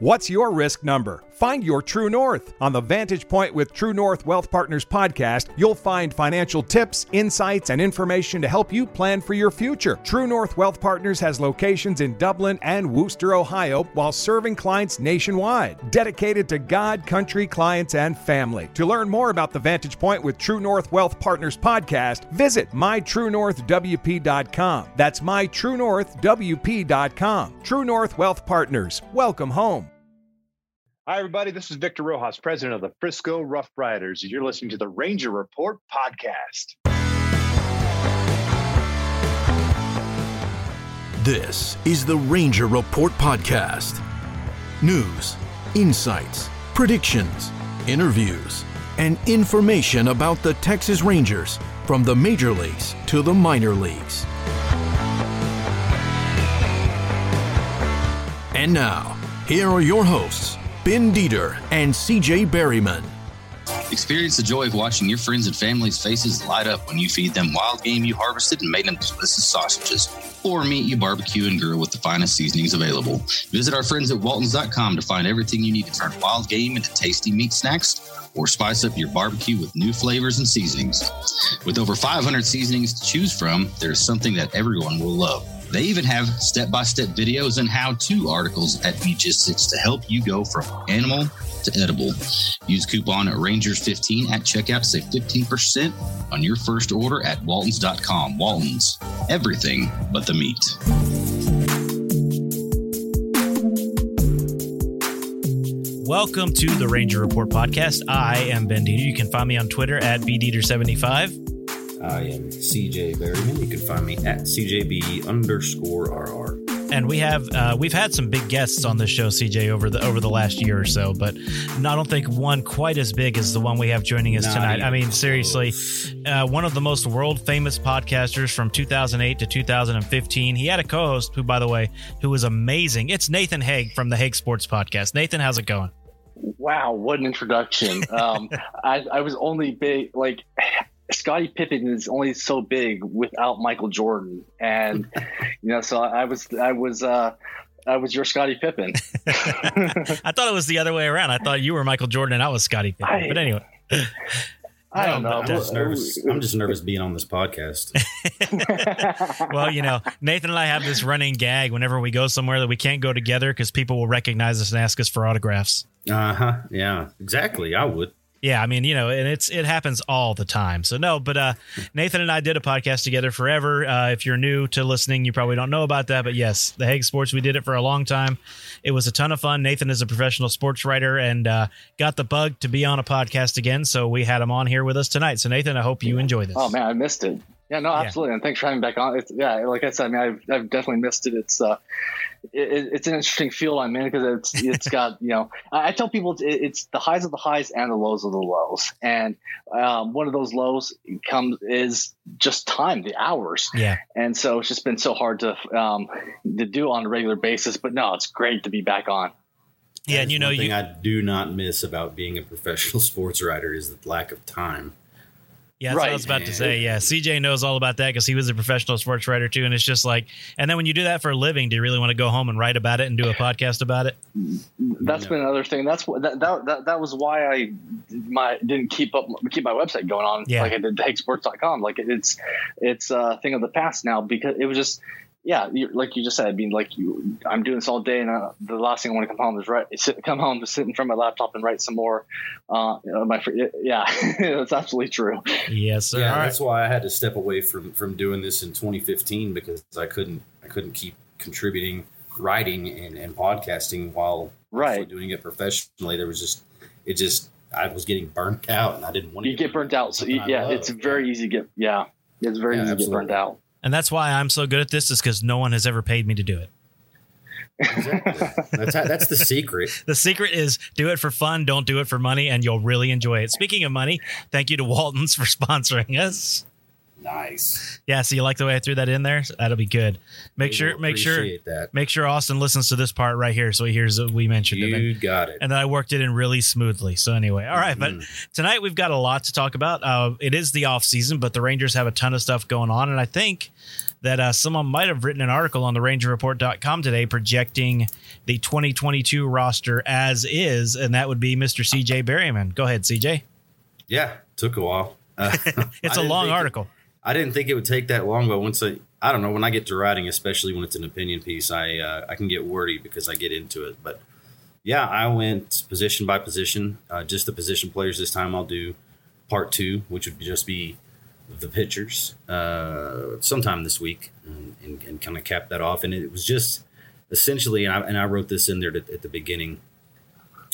What's your risk number? Find your true north. On the Vantage Point with True North Wealth Partners podcast, you'll find financial tips, insights, and information to help you plan for your future. True North Wealth Partners has locations in Dublin and Wooster, Ohio, while serving clients nationwide. Dedicated to God, country, clients, and family. To learn more about the Vantage Point with True North Wealth Partners podcast, visit mytruenorthwp.com. That's mytruenorthwp.com. True North Wealth Partners. Welcome home. Hi, everybody. This is Victor Rojas, president of the Frisco Rough Riders. You're listening to the Ranger Report podcast. This is the Ranger Report podcast. News, insights, predictions, interviews, and information about the Texas Rangers from the major leagues to the minor leagues. And now, here are your hosts. Ben Dieter and CJ Berryman. Experience the joy of watching your friends and family's faces light up when you feed them wild game you harvested and made them delicious sausages, or meat you barbecue and grill with the finest seasonings available. Visit our friends at Waltons.com to find everything you need to turn wild game into tasty meat snacks or spice up your barbecue with new flavors and seasonings. With over 500 seasonings to choose from, there's something that everyone will love. They even have step by step videos and how to articles at Meatgistics to help you go from animal to edible. Use coupon Rangers15 at checkout, to save 15% on your first order at Waltons.com. Waltons, everything but the meat. Welcome to the Ranger Report podcast. I am Ben Dieter. You can find me on Twitter at bdieter75. I am CJ Berryman. You can find me at CJB underscore RR. And we have uh, we've had some big guests on this show, CJ, over the over the last year or so, but I don't think one quite as big as the one we have joining us Not tonight. even I mean, seriously, uh, one of the most world famous podcasters from 2008 to 2015. He had a co-host who, by the way, who was amazing. It's Nathan Hague from the Haig Sports Podcast. Nathan, how's it going? Wow, what an introduction! Um, I, I was only big like Scottie Pippen is only so big without Michael Jordan, and you know, so I was I was uh, I was your Scottie Pippen. I thought it was the other way around. I thought you were Michael Jordan and I was Scottie Pippen. I- but anyway. I don't know. I'm just nervous. I'm just nervous being on this podcast. well, you know, Nathan and I have this running gag whenever we go somewhere that we can't go together because people will recognize us and ask us for autographs. Uh huh. Yeah, exactly. I would. Yeah, I mean, you know, and it's it happens all the time. So no, but uh Nathan and I did a podcast together forever. Uh if you're new to listening, you probably don't know about that, but yes, the Hague Sports, we did it for a long time. It was a ton of fun. Nathan is a professional sports writer and uh got the bug to be on a podcast again, so we had him on here with us tonight. So Nathan, I hope you enjoy this. Oh man, I missed it. Yeah, no, absolutely. And thanks for having me back on. It's, yeah, like I said, I mean, I've, I've definitely missed it. It's uh, it, it's an interesting field I'm in because it's it's got you know I, I tell people it's, it's the highs of the highs and the lows of the lows, and um, one of those lows comes is just time, the hours. Yeah. And so it's just been so hard to um, to do on a regular basis. But no, it's great to be back on. Yeah, and you know One thing you I do not miss about being a professional sports writer is the lack of time. Yeah, that's what I was about to say. Yeah, CJ knows all about that because he was a professional sports writer too. And it's just like, and then when you do that for a living, do you really want to go home and write about it and do a podcast about it? That's No. been another thing. That's what that, that that that was why I my didn't keep up keep my website going on Yeah. like I did haguesports.com. Like it's it's a thing of the past now because it was just yeah, you, like you just said. I mean, like you, I'm doing this all day, and uh, the last thing I want to come home is write, sit, come home to sit in front of my laptop and write some more. Uh, my yeah, that's absolutely true. Yes, sir. Yeah, All right. that's why I had to step away from from doing this in 2015 because I couldn't I couldn't keep contributing writing and, and podcasting while Right. doing it professionally. There was just it just I was getting burnt out and I didn't want to You get burnt out, so you, yeah, it's very easy to get yeah, it's very Yeah, easy to get burnt out. And that's why I'm so good at this is because no one has ever paid me to do it. Exactly. that's that's the secret. The secret is do it for fun, don't do it for money, and you'll really enjoy it. Speaking of money, thank you to Walton's for sponsoring us. Nice. Yeah, so you like the way I threw that in there? That'll be good. Make We sure, make sure, that. make sure Austin listens to this part right here, so he hears that we mentioned it. You got it. and then I worked it in really smoothly. So anyway, all right, Mhm. but tonight we've got a lot to talk about. Uh, it is the off season, but the Rangers have a ton of stuff going on, and I think that uh, someone might have written an article on the RangerReport.com today projecting the 2022 roster as is, and that would be Mr. CJ Berryman. Go ahead, CJ. Yeah, took a while. Uh, It's I a long article. I didn't think it would take that long, but once I, I don't know, when I get to writing, especially when it's an opinion piece, I uh, I can get wordy because I get into it. But yeah, I went position by position, uh, just the position players this time. I'll do part two, which would just be the pitchers uh, sometime this week, and, and, and kind of cap that off. And it was just essentially, and I, and I wrote this in there at, at the beginning.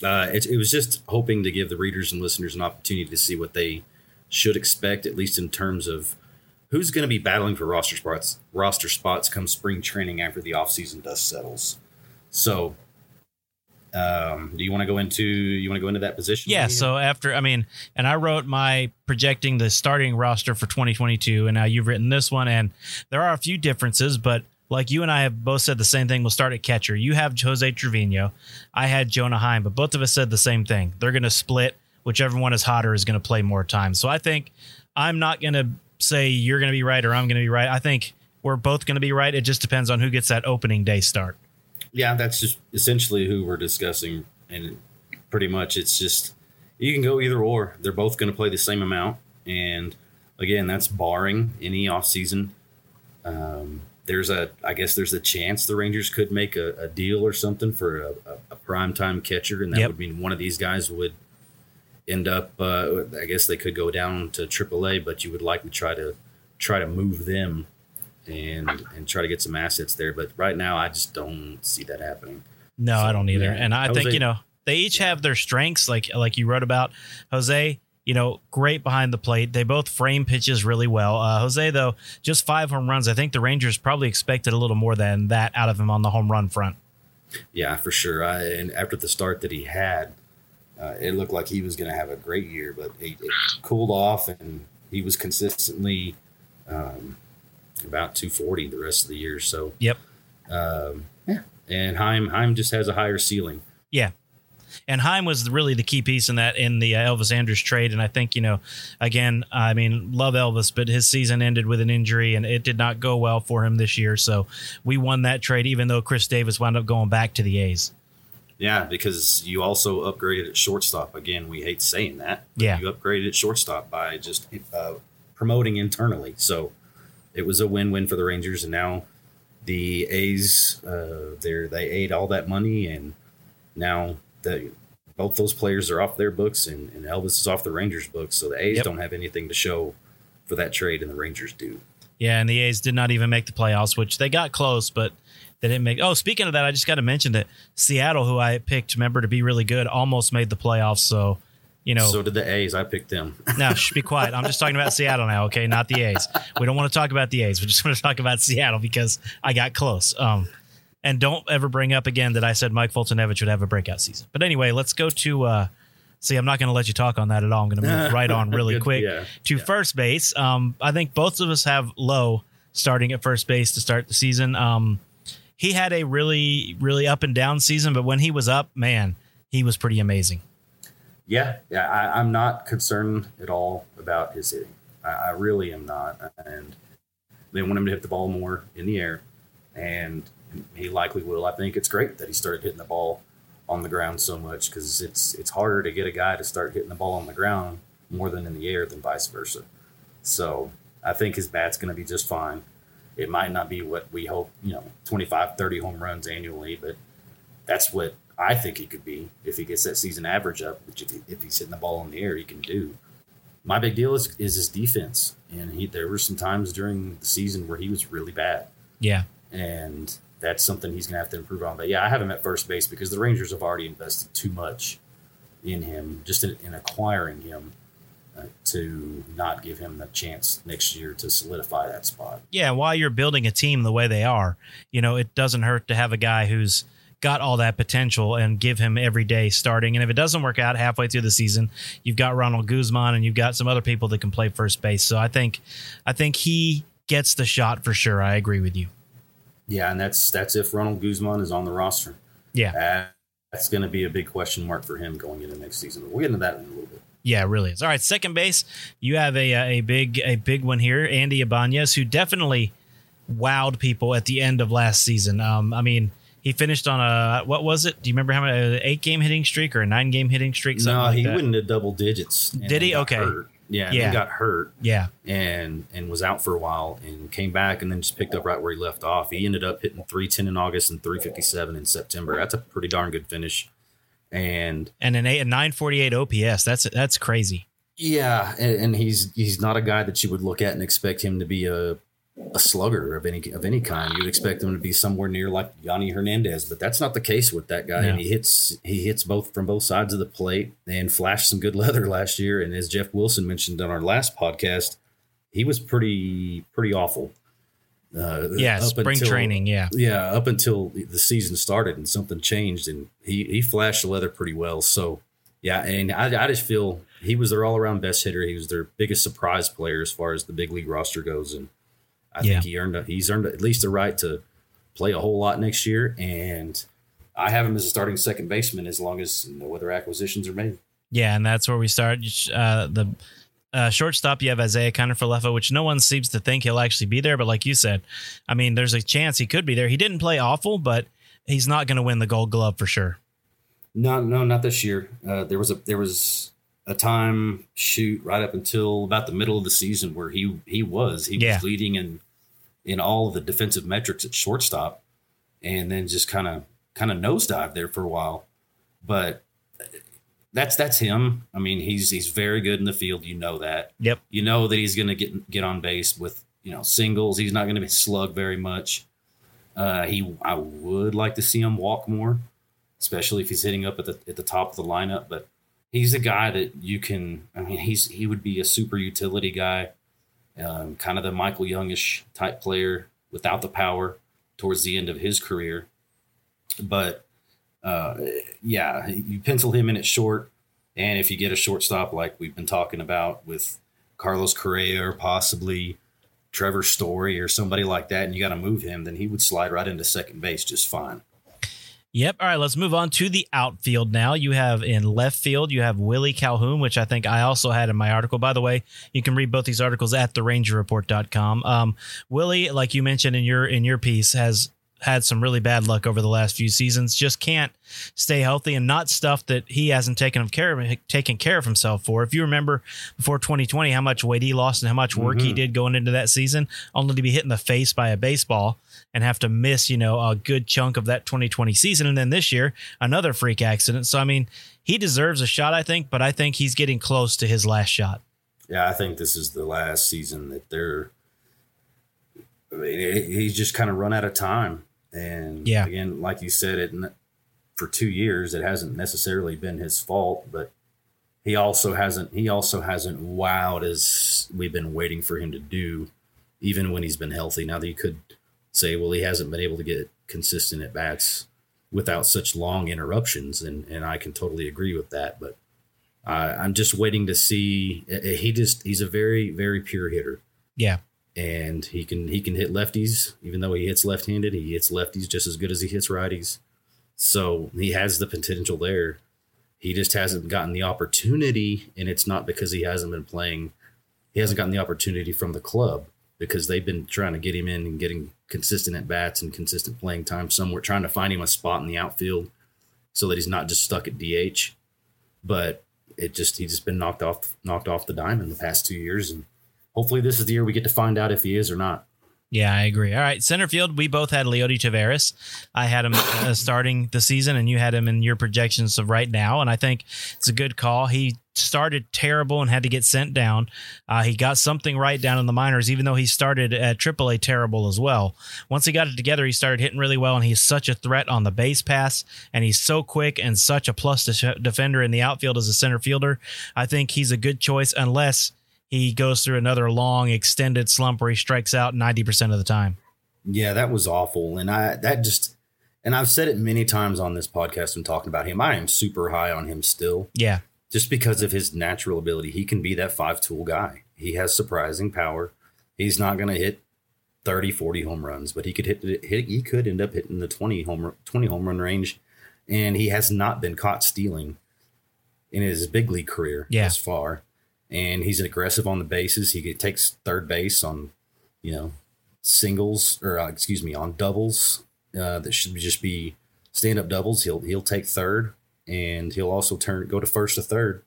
Uh, it, it was just hoping to give the readers and listeners an opportunity to see what they should expect, at least in terms of who's going to be battling for roster spots roster spots come spring training after the offseason dust settles. So, um, do you want to go into you want to go into that position? Yeah. So after, I mean, and I wrote my projecting the starting roster for 2022, and now you've written this one, and there are a few differences, but like you and I have both said the same thing. We'll start at catcher. You have Jose Trevino. I had Jonah Heim, but both of us said the same thing. They're going to split. Whichever one is hotter is going to play more time. So I think I'm not going to say you're going to be right or I'm going to be right. I think we're both going to be right. It just depends on who gets that opening day start. yeah, that's just essentially who we're discussing, and pretty much it's just you can go either or. They're both going to play the same amount, and again, that's barring any offseason. Um, there's a, I guess there's a chance the Rangers could make a, a deal or something for a, a, a prime time catcher, and that Yep. would mean one of these guys would end up. Uh, I guess they could go down to AAA, but you would likely try to try to move them and and try to get some assets there. But right now, I just don't see that happening. No, So, I don't either. yeah. And I Jose- think, you know, they each have their strengths, like like you wrote about. Jose, you know, great behind the plate. They both frame pitches really well. Uh, Jose, though, just five home runs. I think the Rangers probably expected a little more than that out of him on the home run front. Yeah, for sure. I, and after the start that he had, uh, it looked like he was going to have a great year, but it, it cooled off, and he was consistently um, about 240 the rest of the year. So, Yep. um, yeah. And Heim, Heim just has a higher ceiling. Yeah. And Heim was really the key piece in that in the uh, Elvis Andrus trade. And I think, you know, again, I mean, love Elvis, but his season ended with an injury and it did not go well for him this year. So we won that trade, even though Khris Davis wound up going back to the A's. Yeah, because you also upgraded at shortstop. Again, we hate saying that. Yeah. You upgraded at shortstop by just uh, promoting internally. So it was a win win for the Rangers. And now the A's, uh, they're, they ate all that money. And now the, both those players are off their books, and, and Elvis is off the Rangers' books. So the A's Yep. don't have anything to show for that trade, and the Rangers do. Yeah, and the A's did not even make the playoffs, which they got close, but they didn't make. Oh, speaking of that, I just got to mention that Seattle, who I picked, remember to be really good, almost made the playoffs. So, you know, So did the A's. I picked them. now shh, be quiet. I'm just talking about Seattle now, okay? Not the A's. We don't want to talk about the A's. We just want to talk about Seattle because I got close. Um, and don't ever bring up again that I said Mike Foltynewicz would have a breakout season. But anyway, let's go to. Uh, see, I'm not going to let you talk on that at all. I'm going to move right on really Good, quick yeah, to yeah. first base. Um, I think both of us have Lowe starting at first base to start the season. Um, he had a really, really up and down season, but when he was up, man, he was pretty amazing. Yeah, yeah, I, I'm not concerned at all about his hitting. I, I really am not, and they want him to hit the ball more in the air, and he likely will. I think it's great that he started hitting the ball on the ground so much because it's it's harder to get a guy to start hitting the ball on the ground more than in the air than vice versa. So I think his bat's going to be just fine. It might not be what we hope, you know, 25, 30 home runs annually, but that's what I think he could be if he gets that season average up, which if, he, if he's hitting the ball in the air, he can do. My big deal is, is his defense. And he, there were some times during the season where he was really bad. Yeah. And that's something he's going to have to improve on. But yeah, I have him at first base because the Rangers have already invested too much in him, just in, in acquiring him. To not give him the chance next year to solidify that spot. Yeah, while you're building a team the way they are, you know, it doesn't hurt to have a guy who's got all that potential and give him every day starting. And if it doesn't work out halfway through the season, you've got Ronald Guzman and you've got some other people that can play first base. So I think I think he gets the shot for sure. I agree with you. Yeah, and that's that's if Ronald Guzman is on the roster. Yeah. That's going to be a big question mark for him going into next season. But we'll get into that in a little bit. Yeah, it really is. All right, second base, you have a a big a big one here, Andy Ibanez, who definitely wowed people at the end of last season. Um, I mean, he finished on a what was it? Do you remember how many an eight game hitting streak or a nine game hitting streak? No, like he that? went into double digits. Did he? Okay. hurt. Yeah, Yeah. he got hurt Yeah, and and was out for a while and came back and then just picked up right where he left off. He ended up hitting 310 in August and 357 in September. That's a pretty darn good finish. And and an eight a nine forty eight OPS. That's that's crazy. yeah, and, and he's he's not a guy that you would look at and expect him to be a a slugger of any of any kind. You'd expect him to be somewhere near like Yonny Hernandez, but that's not the case with that guy. No. And he hits he hits both from both sides of the plate and flashed some good leather last year. And as Jeff Wilson mentioned on our last podcast, he was pretty pretty awful. Uh, Yeah, up spring until- training. Yeah, Yeah, up until the season started and something changed, and he he flashed the leather pretty well. So yeah, and I, I just feel he was their all around best hitter. He was their biggest surprise player as far as the big league roster goes, and I Yeah. think he earned a, he's earned at least the right to play a whole lot next year. And I have him as a starting second baseman as long as no other acquisitions are made. yeah, and that's where we start. Uh, the uh, shortstop, you have Isiah Kiner which no one seems to think he'll actually be there. But like you said, I mean, there's a chance he could be there. He didn't play awful, but he's not going to win the Gold Glove for sure. No, no, not this year. Uh, there was a there was a time shoot right up until about the middle of the season where he he was he Yeah. was leading in in all of the defensive metrics at shortstop, and then just kind of kind of nosedive there for a while. But that's that's him. I mean, he's he's very good in the field. You know that. Yep. You know that he's going to get get on base with you know singles. He's not going to be slug very much. Uh, he I would like to see him walk more especially if he's hitting up at the at the top of the lineup. But he's a guy that you can. I mean, he's he would be a super utility guy, um, kind of the Michael Youngish type player without the power towards the end of his career. But uh, yeah, you pencil him in at short, and if you get a shortstop like we've been talking about with Carlos Correa or possibly. Trevor Story or somebody like that, and you got to move him, then he would slide right into second base just fine. Yep. All right, let's move on to the outfield now. You have in left field, you have Willie Calhoun, which I think I also had in my article. By the way, you can read both these articles at therangerreport.com. Um, Willie, like you mentioned in your in your piece, has had some really bad luck over the last few seasons. Just can't stay healthy and not stuff that he hasn't taken of care of taken care of himself for. If you remember before 2020, how much weight he lost and how much work he Mhm. did going into that season, only to be hit in the face by a baseball and have to miss, you know, a good chunk of that 2020 season. And then this year, another freak accident. So I mean, he deserves a shot, I think, but I think he's getting close to his last shot. Yeah, I think this is the last season that they're. I mean, he's just kind of run out of time, and Yeah. again, like you said, it for two years it hasn't necessarily been his fault, but he also hasn't he also hasn't wowed as we've been waiting for him to do, even when he's been healthy. Now that you could say, well, he hasn't been able to get consistent at bats without such long interruptions, and and I can totally agree with that, but. Uh, I'm just waiting to see. He just he's a very very pure hitter, Yeah. And he can he can hit lefties even though he hits left-handed. He hits lefties just as good as he hits righties. So he has the potential there. He just hasn't gotten the opportunity, and it's not because he hasn't been playing. He hasn't gotten the opportunity from the club because they've been trying to get him in and getting consistent at bats and consistent playing time somewhere, trying to find him a spot in the outfield so that he's not just stuck at DH. But it just he's just been knocked off knocked off the diamond the past two years, and hopefully this is the year we get to find out if he is or not. Yeah, I agree. All right, center field. We both had Leody Taveras. I had him uh, starting the season, and you had him in your projections of right now. And I think it's a good call. He started terrible and had to get sent down. Uh, he got something right down in the minors, even though he started at AAA terrible as well. Once he got it together, he started hitting really well, and he's such a threat on the base pass, and he's so quick and such a plus defender in the outfield as a center fielder. I think he's a good choice unless he goes through another long extended slump where he strikes out 90% of the time. Yeah, that was awful. And I, that just, and I've said it many times on this podcast when talking about him. I am super high on him still. Yeah. Just because of his natural ability. He can be that five tool guy. He has surprising power. He's not going to hit 30, 40 home runs, but he could hit, hit, he could end up hitting the 20 home, 20 home run range. And he has not been caught stealing in his big league career yeah. thus far and he's aggressive on the bases. He takes third base on, you know, singles or uh, excuse me, on doubles uh, that should just be stand up doubles. He'll he'll take third, and he'll also turn go to first to third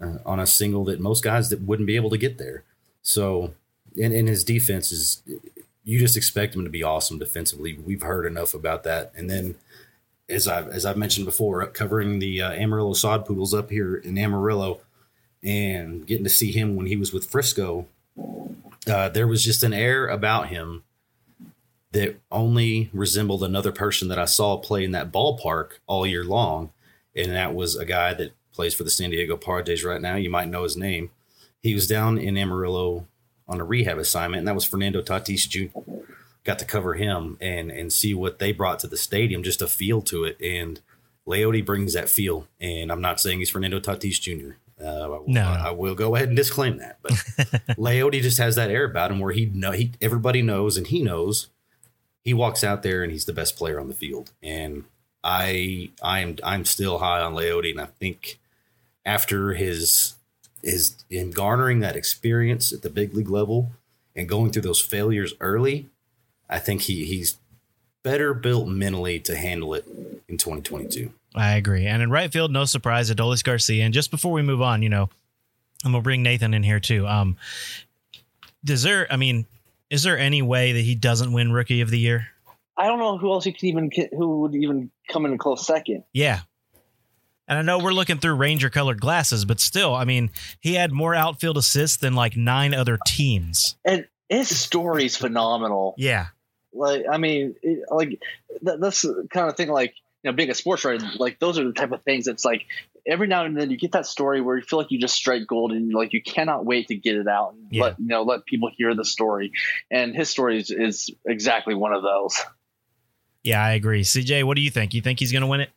uh, on a single that most guys that wouldn't be able to get there. So, and, and his defense is you just expect him to be awesome defensively. We've heard enough about that, and then. As I've, as I've mentioned before, covering the uh, Amarillo Sod Poodles up here in Amarillo, and getting to see him when he was with Frisco, uh, there was just an air about him that only resembled another person that I saw play in that ballpark all year long. And that was a guy that plays for the San Diego Padres right now. You might know his name. He was down in Amarillo on a rehab assignment, and that was Fernando Tatis Jr. Got to cover him and and see what they brought to the stadium, just a feel to it. And Leody brings that feel. And I'm not saying he's Fernando Tatis Jr. Uh, no, I, I, will go ahead and disclaim that. But Leody just has that air about him where he know he everybody knows and he knows he walks out there and he's the best player on the field. And I I am I'm still high on Leody, and I think after his his in garnering that experience at the big league level and going through those failures early, I think he he's better built mentally to handle it in 2022. I agree. And in right field, no surprise, Adolis Garcia. And just before we move on, you know, I'm gonna bring Nathan in here too. Um, does there? I mean, is there any way that he doesn't win Rookie of the Year? I don't know who else he could even who would even come in close second. Yeah. And I know we're looking through Ranger colored glasses, but still, I mean, he had more outfield assists than like nine other teams. And his story's phenomenal. Yeah. Like, I mean, it, like that, that's the kind of thing like you know, being a sports writer, like those are the type of things that's like every now and then you get that story where you feel like you just strike gold and like you cannot wait to get it out and yeah. let you know let people hear the story. And his story is, is exactly one of those. Yeah, I agree. CJ, what do you think? You think he's going to win it?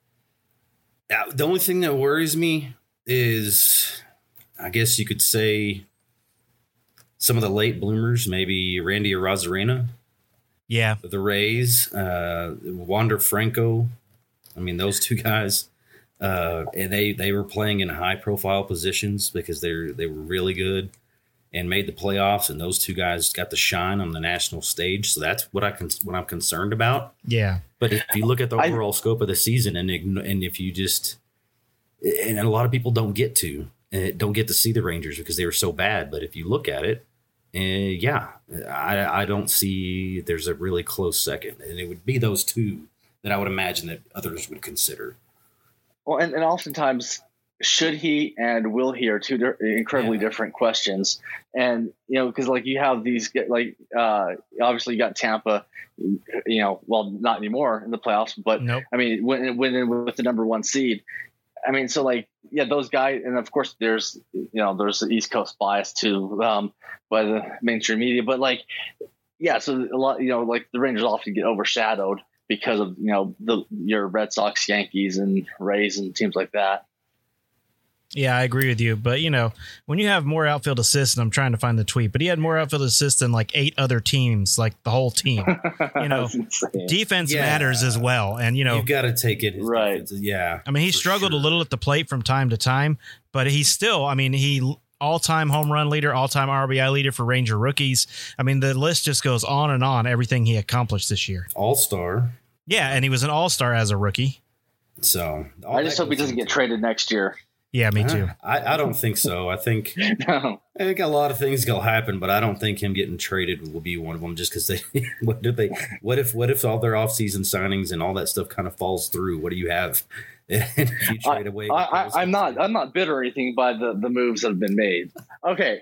Yeah, the only thing that worries me is, I guess you could say, some of the late bloomers, maybe Randy Arozarena. Yeah, the Rays, uh, Wander Franco, I mean, those two guys, uh, and they they were playing in high profile positions because they they were really good and made the playoffs. And those two guys got the shine on the national stage. So that's what I can what I'm concerned about. Yeah. But if you look at the overall I, scope of the season, and and if you just and a lot of people don't get to eh, don't get to see the Rangers because they were so bad. But if you look at it, uh, yeah, I, I don't see there's a really close second, and it would be those two that I would imagine that others would consider. Well, and, and oftentimes, should he and will he are two di- incredibly yeah. different questions. And, you know, because like you have these, like, uh, obviously you got Tampa, you know, well, not anymore in the playoffs, but nope. I mean, when, when with the number one seed. I mean, so like, yeah, those guys, and of course, there's, you know, there's the East Coast bias too um, by the mainstream media, but like, yeah, so a lot, you know, like the Rangers often get overshadowed because of you know the your Red Sox, Yankees, and Rays and teams like that. Yeah, I agree with you. But you know, when you have more outfield assists, and I'm trying to find the tweet, but he had more outfield assists than like eight other teams, like the whole team. You know, defense yeah. matters as well, and you know, you got to take it right. Defense. Yeah, I mean, he struggled sure. a little at the plate from time to time, but he's still. I mean, he all-time home run leader, all-time RBI leader for Ranger rookies. I mean, the list just goes on and on. Everything he accomplished this year, All-Star. Yeah, and he was an all star as a rookie. So I just hope he doesn't get traded next year. Yeah, me too. I, I don't think so. I think No. I think a lot of things gonna happen, but I don't think him getting traded will be one of them. Just because they, what did they? What if what if all their offseason signings and all that stuff kind of falls through? What do you have? if you trade away, I, I, I'm not. I'm not bitter or anything by the the moves that have been made. Okay,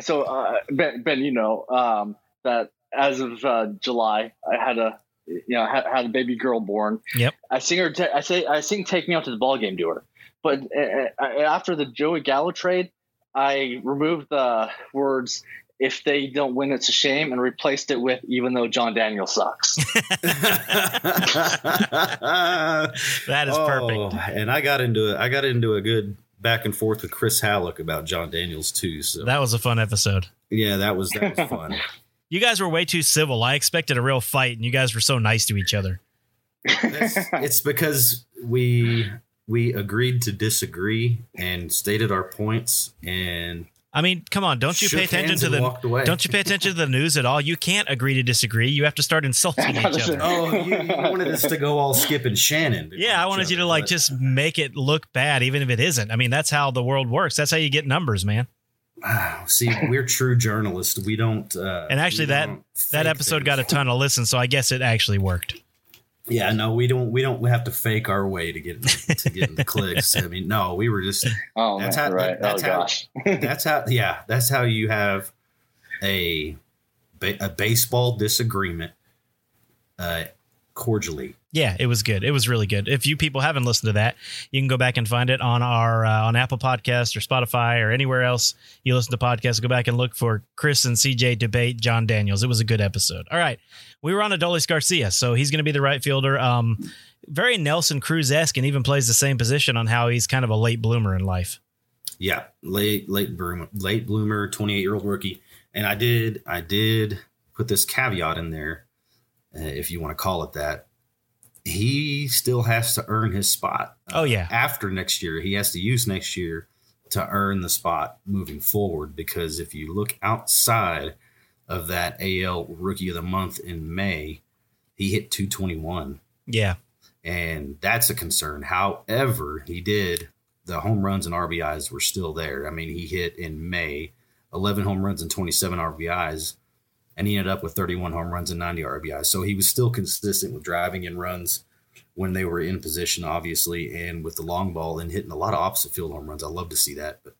so uh, Ben, Ben, you know um, that as of uh, July, I had a you know had, had a baby girl born. Yep. I sing her. ta- I say I sing "Take Me Out to the Ball Game" to her. But uh, uh, after the Joey Gallo trade, I removed the words "If they don't win, it's a shame" and replaced it with "Even though Jon Daniel sucks." That is perfect. Oh, And I got into it. I got into a good back and forth with Chris Halleck about Jon Daniels too. So That was a fun episode. yeah, that was that was fun. You guys were way too civil. I expected a real fight, and you guys were so nice to each other. It's because we we agreed to disagree and stated our points and I mean, come on, don't you pay attention to the away. don't you pay attention to the news at all? You can't agree to disagree. You have to start insulting each other. oh, you, you wanted us to go all Skip and Shannon. Yeah, I wanted you to like just make it look bad, even if it isn't. I mean, that's how the world works. That's how you get numbers, man. Wow, see, we're true journalists. We don't. Uh, And actually, that that fake episode got a ton of listens, so I guess it actually worked. Yeah, no, we don't. We don't have to fake our way to get to get the clicks. I mean, no, we were just. Oh, That's man, how- right. that's oh how- gosh. That's how. Yeah, that's how you have a a baseball disagreement uh, cordially. Yeah, it was good. It was really good. If you people haven't listened to that, you can go back and find it on our uh, on Apple Podcast or Spotify or anywhere else you listen to podcasts. Go back and look for Chris and CJ debate Jon Daniels. It was a good episode. All right, we were on Adolis Garcia, so he's going to be the right fielder. Um, very Nelson Cruz esque, and even plays the same position on how he's kind of a late bloomer in life. Yeah, late late bloomer, late bloomer, twenty eight year old rookie. And I did I did put this caveat in there, Uh, if you want to call it that. He still has to earn his spot. Oh, yeah. after next year, he has to use next year to earn the spot moving forward. Because if you look outside of that AL Rookie of the Month in May, he hit two twenty one Yeah, and that's a concern. However, he did the home runs and RBIs were still there. I mean, he hit in May 11 home runs and 27 RBIs, and he ended up with 31 home runs and 90 RBIs. So he was still consistent with driving and runs when they were in position, obviously, and with the long ball and hitting a lot of opposite field home runs. I love to see that, but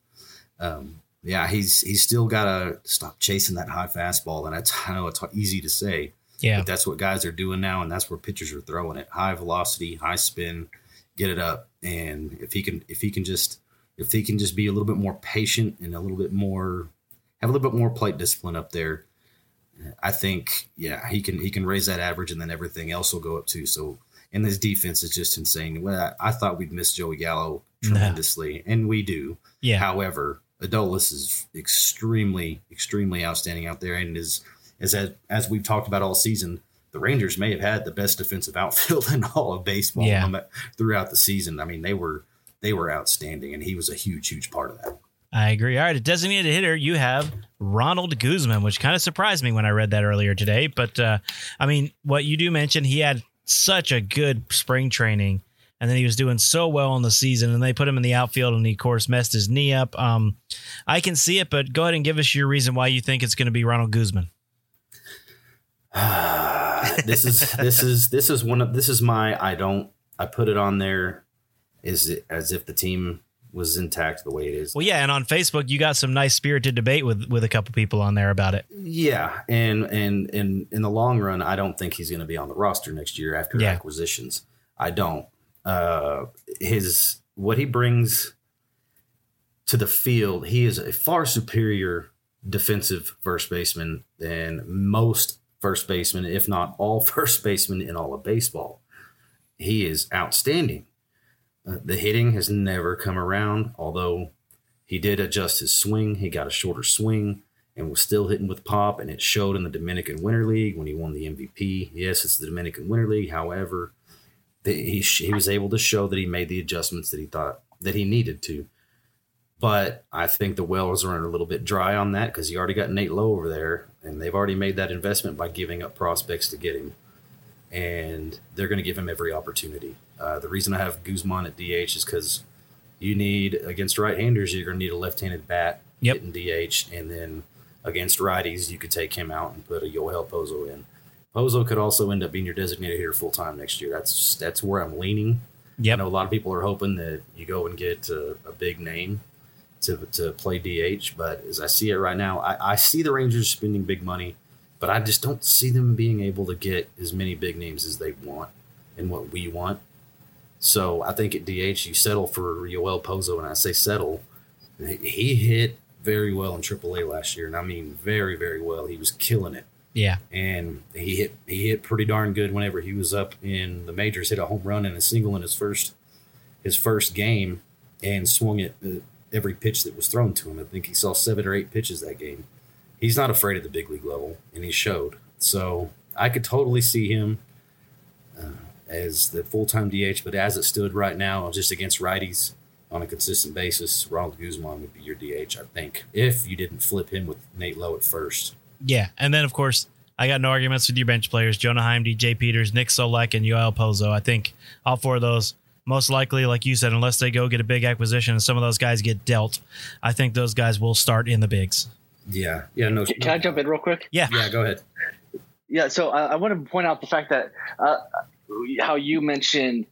um, yeah, he's he's still got to stop chasing that high fastball, and that's I know it's easy to say. yeah. But that's what guys are doing now, and that's where pitchers are throwing it. High velocity, high spin, get it up. And if he can if he can just if he can just be a little bit more patient and a little bit more have a little bit more plate discipline up there, I think yeah, he can he can raise that average and then everything else will go up too. So and this defense is just insane. Well, I, I thought we'd miss Joey Gallo tremendously, and we do. Yeah. However, Adolis is extremely, extremely outstanding out there, and is as as we've talked about all season. The Rangers may have had the best defensive outfield in all of baseball Yeah. throughout the season. I mean, they were they were outstanding, and he was a huge, huge part of that. I agree. All right, a designated hitter, you have Ronald Guzman, which kind of surprised me when I read that earlier today. But uh, I mean, what you do mention, he had such a good spring training, and then he was doing so well in the season, and they put him in the outfield, and he of course messed his knee up. Um, I can see it, but go ahead and give us your reason why you think it's going to be Ronald Guzman. this is this is this is one of this is my I don't I put it on there is as if the team was intact the way it is. Well, yeah, and on Facebook, you got some nice spirited debate with with a couple people on there about it. Yeah, and and and in the long run, I don't think he's going to be on the roster next year after Yeah. acquisitions. I don't. Uh, his what he brings to the field, he is a far superior defensive first baseman than most first basemen, if not all first basemen in all of baseball. He is outstanding. Uh, the hitting has never come around, although he did adjust his swing. He got a shorter swing and was still hitting with pop, and it showed in the Dominican Winter League when he won the MVP. Yes, it's the Dominican Winter League. However, the, he he was able to show that he made the adjustments that he thought that he needed to. But I think the wells are a little bit dry on that because you already got Nate Lowe over there, and they've already made that investment by giving up prospects to get him, and they're going to give him every opportunity. Uh, the reason I have Guzman at DH is because You need against right-handers, you're going to need a left-handed bat Yep. hitting DH, and then against righties, you could take him out and put a Yohel Pozo in. Pozo could also end up being your designated hitter full time next year. That's that's where I'm leaning. I know a lot of people are hoping that you go and get a, a big name to to play DH, but as I see it right now, I, I see the Rangers spending big money, but I just don't see them being able to get as many big names as they want and what we want. So I think at DH you settle for Yohel Pozo, and I say settle. He hit very well in AAA last year, and I mean very very well. He was killing it Yeah. and he hit he hit pretty darn good whenever he was up in the majors. Hit a home run and a single in his first his first game, and swung at uh, every pitch that was thrown to him. I think he saw seven or eight pitches that game. He's not afraid of the big league level, and he showed. So I could totally see him uh, as the full time DH. But as it stood right now, just against righties on a consistent basis, Ronald Guzman would be your DH. I think if you didn't flip him with Nate Lowe at first. Yeah. And then, of course, I got no arguments with your bench players Jonah Heim, DJ Peters, Nick Solak, and Yohel Pozo. I think all four of those, most likely, like you said, unless they go get a big acquisition and some of those guys get dealt, I think those guys will start in the bigs. Yeah, yeah, no. Can I jump in real quick? Yeah. Yeah, go ahead. Yeah, so I, I want to point out the fact that uh, how you mentioned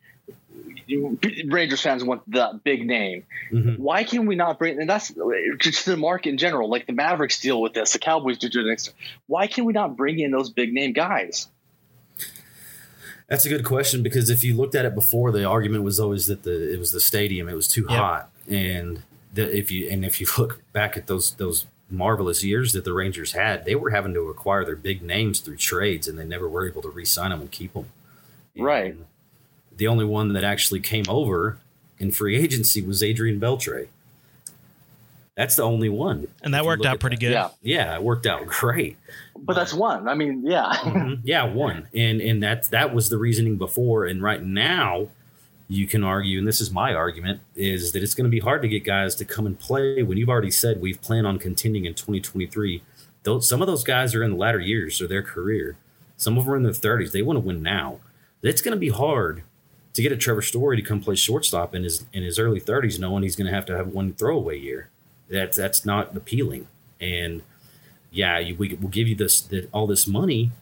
Rangers fans want the big name. Mhm. Why can we not bring? And that's just the market in general. Like the Mavericks deal with this, the Cowboys do it next. Why can we not bring in those big name guys? That's a good question because if you looked at it before, the argument was always that the it was the stadium, it was too Yep. hot, and the, if you and if you look back at those those marvelous years that the Rangers had, they were having to acquire their big names through trades, and they never were able to re-sign them and keep them. Right. The only one that actually came over in free agency was Adrian Beltre. That's the only one. And that worked out pretty that. good. Yeah, Yeah, it worked out great. but that's one. I mean, yeah, Mhm. yeah, one, and and that that was the reasoning before. And right now, you can argue, and this is my argument, is that it's going to be hard to get guys to come and play when you've already said we've planned on contending in 2023. Those some of those guys are in the latter years of their career. Some of them are in their 30s. They want to win now. It's going to be hard to get a Trevor Story to come play shortstop in his in his early 30s, knowing he's going to have to have one throwaway year. That's that's not appealing. And yeah, you, we will give you this the, all this money,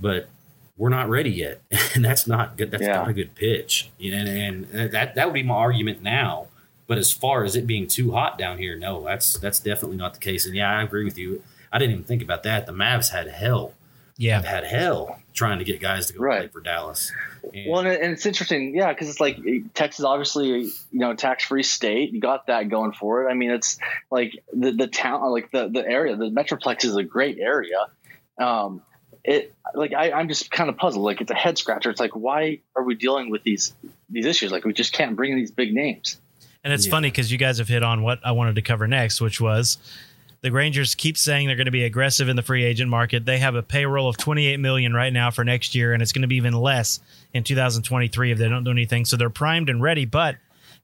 but we're not ready yet, and that's not good. That's Yeah. not a good pitch. You know, and, and that that would be my argument now. But as far as it being too hot down here, no, that's that's definitely not the case. And yeah, I agree with you. I didn't even think about that. The Mavs had hell, Yeah. had hell trying to get guys to go play Right. for Dallas. And- Well, and, and it's interesting, yeah, because it's like Texas, obviously, you know, tax free state. You got that going for it. I mean, it's like the the town, like the the area, the metroplex is a great area. Um, it like I, I'm just kind of puzzled. Like it's a head scratcher. It's like why are we dealing with these these issues? Like we just can't bring in these big names. And it's Yeah. funny because you guys have hit on what I wanted to cover next, which was the Rangers keep saying they're going to be aggressive in the free agent market. They have a payroll of 28 million right now for next year, and it's going to be even less in 2023 if they don't do anything. So they're primed and ready. But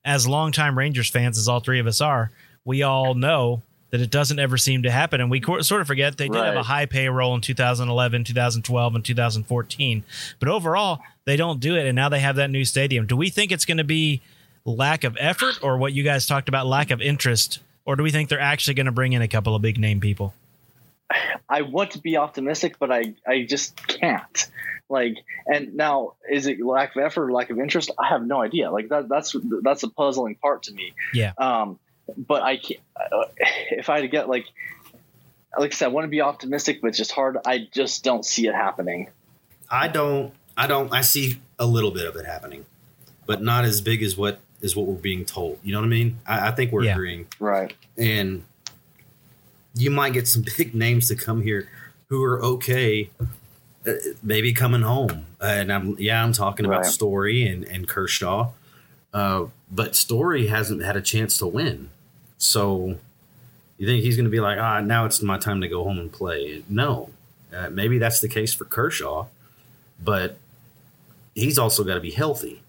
as longtime Rangers fans, as all three of us are, we all know that it doesn't ever seem to happen. And we co- sort of forget they did have a high payroll in 2011, 2012, and 2014. But overall, they don't do it. And now they have that new stadium. Do we think it's going to be lack of effort or what you guys talked about, lack of interest? Or do we think they're actually going to bring in a couple of big name people? I want to be optimistic, but I I just can't. Like, and now is it lack of effort or lack of interest? I have no idea. Like that that's that's a puzzling part to me. Yeah. Um, but I can't. Uh, if I had to get like, like I said, I want to be optimistic, but it's just hard. I just don't see it happening. I don't. I don't. I see a little bit of it happening, but not as big as what is what we're being told. You know what I mean? I, I think we're Yeah. agreeing, Right. and you might get some big names to come here who are okay, uh, maybe coming home. And I'm yeah, I'm talking about Right. Story and and Kershaw, uh, but Story hasn't had a chance to win. So you think he's going to be like, ah, now it's my time to go home and play? No, uh, maybe that's the case for Kershaw, but he's also got to be healthy.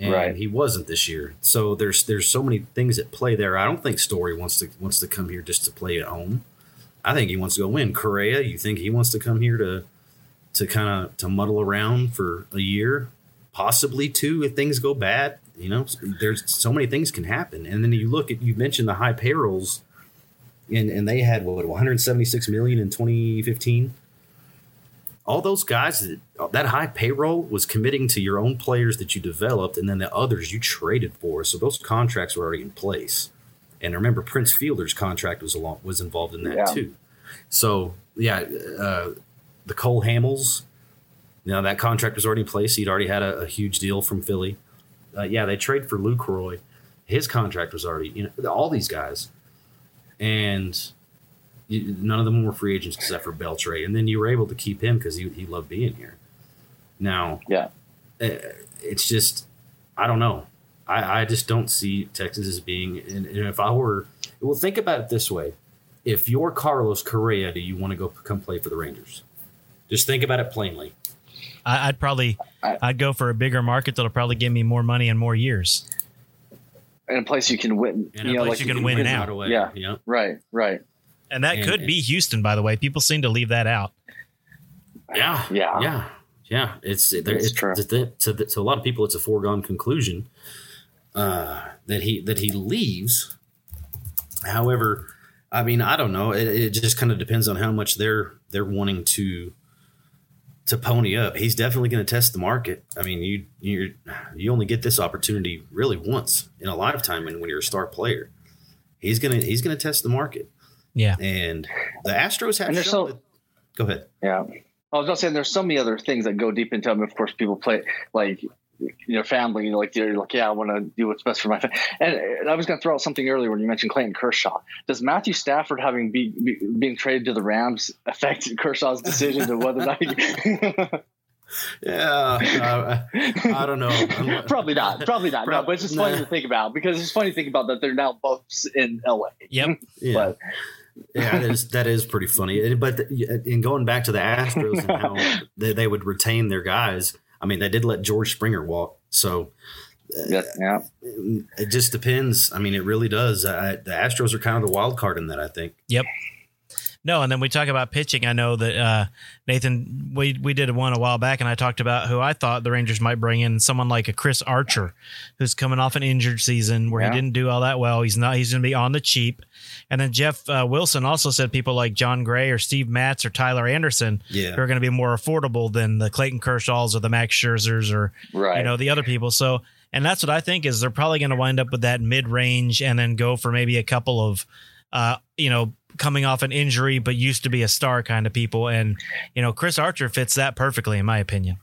And Right. he wasn't this year. So there's there's so many things at play there. I don't think Story wants to wants to come here just to play at home. I think he wants to go win. Correa, you think he wants to come here to to kind of to muddle around for a year, possibly two if things go bad? You know, there's so many things can happen, and then you look at you mentioned the high payrolls, and and they had what 176 million in 2015. All those guys that that high payroll was committing to your own players that you developed, and then the others you traded for. So those contracts were already in place. And remember, Prince Fielder's contract was along, was involved in that yeah. too. So yeah, uh, the Cole Hamels, you know, that contract was already in place. He'd already had a, a huge deal from Philly. Uh, yeah, they trade for Lucroy. His contract was already, you know, all these guys, and you, none of them were free agents except for Beltre. And then you were able to keep him because he, he loved being here. Now, yeah, uh, it's just, I don't know. I, I just don't see Texas as being, and, and if I were, well, think about it this way if you're Carlos Correa, do you want to go come play for the Rangers? Just think about it plainly. I, would probably I'd go for a bigger market that'll probably give me more money and more years. And a place you can win. And you know, like you, can, win, win now. Away. Yeah. yeah. Right. Right. And that and, could be Houston, by the way. People seem to leave that out. Yeah. Yeah. Yeah. Yeah. It's, it's, it's true. To, to, to, a lot of people, it's a foregone conclusion uh, that he that he leaves. However, I mean, I don't know. It, it just kind of depends on how much they're they're wanting to to pony up. He's definitely going to test the market. I mean, you you you only get this opportunity really once in a lifetime, and when you're a star player, he's gonna he's gonna test the market. Yeah, and the Astros have. shown so, that, go ahead. Yeah, I was just saying there's so many other things that go deep into them. Of course, people play like your family, you know, like you're like, yeah, I want to do what's best for my family. And I was going to throw out something earlier when you mentioned Clayton Kershaw. Does Matthew Stafford having be, be being traded to the Rams affect Kershaw's decision to whether or not? He- yeah, uh, I don't know. probably not. Probably not. no, but it's just funny nah. to think about because it's funny to think about that they're now both in LA. Yep. yeah. But, yeah, that is that is pretty funny. But in going back to the Astros and how they, they would retain their guys, I mean, they did let George Springer walk, so yeah, yeah. It just depends. I mean, it really does. I, the Astros are kind of the wild card in that. I think. Yep. No, and then we talk about pitching. I know that uh, Nathan, we we did one a while back, and I talked about who I thought the Rangers might bring in someone like a Chris Archer, who's coming off an injured season where yeah. he didn't do all that well. He's not. He's going to be on the cheap. And then Jeff uh, Wilson also said people like Jon Gray or Steve Matz or Tyler Anderson yeah. are going to be more affordable than the Clayton Kershaws or the Max Scherzers or right. you know the other people. So and that's what I think is they're probably going to wind up with that mid range and then go for maybe a couple of uh, you know coming off an injury but used to be a star kind of people. And, you know, Chris Archer fits that perfectly, in my opinion.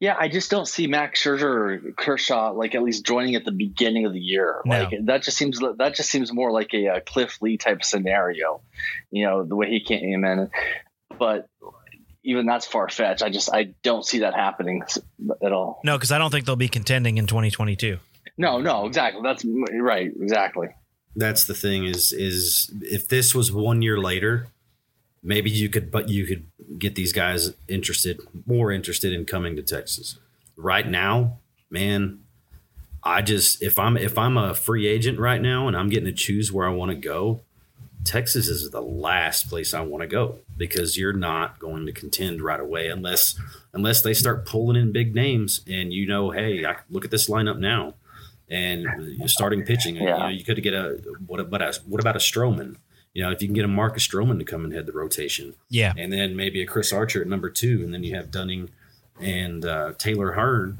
Yeah, I just don't see Max Scherzer or Kershaw like at least joining at the beginning of the year. No. Like that just seems that just seems more like a, a Cliff Lee type scenario, you know, the way he came in. But even that's far fetched. I just I don't see that happening at all. No, because I don't think they'll be contending in 2022. No, no, exactly. That's right, exactly that's the thing is is if this was one year later, maybe you could but you could get these guys interested more interested in coming to Texas. Right now, man, I just if I'm if I'm a free agent right now and I'm getting to choose where I want to go, Texas is the last place I want to go because you're not going to contend right away unless unless they start pulling in big names and you know, hey, I look at this lineup now and you're starting pitching. Yeah. You, know, you could get a what about a what about a Stroman? You know, if you can get a Marcus Stroman to come and head the rotation, yeah, and then maybe a Chris Archer at number two, and then you have Dunning and uh, Taylor Hearn,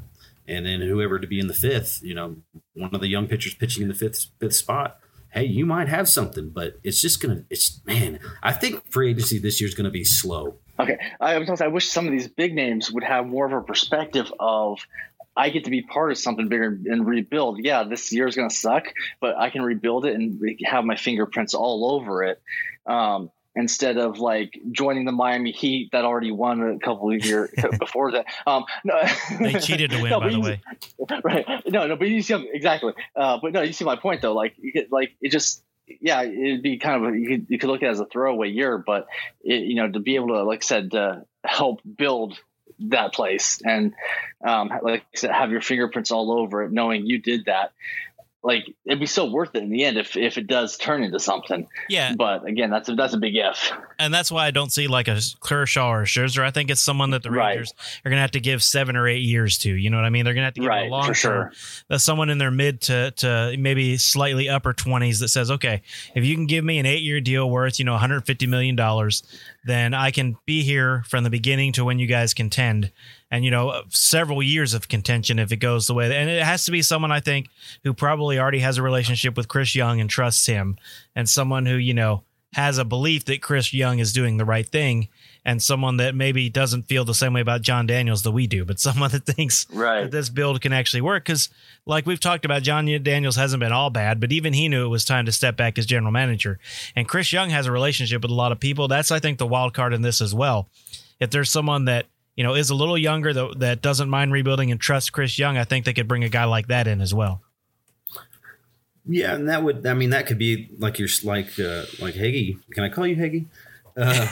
and then whoever to be in the fifth. You know, one of the young pitchers pitching in the fifth fifth spot. Hey, you might have something, but it's just gonna. It's man, I think free agency this year is gonna be slow. Okay, I, I wish some of these big names would have more of a perspective of I get to be part of something bigger and rebuild. Yeah, this year is going to suck, but I can rebuild it and have my fingerprints all over it. Um, instead of like joining the Miami Heat that already won a couple of years before that. Um, no, they cheated to win, no, by the way. Right? No, no, but you see exactly. Uh, but no, you see my point though. Like, you get, like it just. Yeah, it'd be kind of a, you could, you could look at it as a throwaway year, but it, you know to be able to, like I said, uh, help build that place and um, like I said, have your fingerprints all over it, knowing you did that. Like it'd be so worth it in the end if if it does turn into something. Yeah, but again, that's a, that's a big if. And that's why I don't see like a Kershaw or a Scherzer. I think it's someone that the Rangers right. are going to have to give seven or eight years to. You know what I mean? They're going to have to give right, a long term. Sure. That's someone in their mid to to maybe slightly upper twenties that says, okay, if you can give me an eight year deal worth you know 150 million dollars, then I can be here from the beginning to when you guys contend and you know several years of contention if it goes the way and it has to be someone i think who probably already has a relationship with chris young and trusts him and someone who you know has a belief that chris young is doing the right thing and someone that maybe doesn't feel the same way about Jon Daniels that we do but someone that thinks right. that this build can actually work because like we've talked about Jon Daniels hasn't been all bad but even he knew it was time to step back as general manager and chris young has a relationship with a lot of people that's i think the wild card in this as well if there's someone that you know, is a little younger that, that doesn't mind rebuilding and trust Chris Young, I think they could bring a guy like that in as well. Yeah, and that would I mean that could be like you're like uh, like Hagee. Can I call you Hagee? Uh,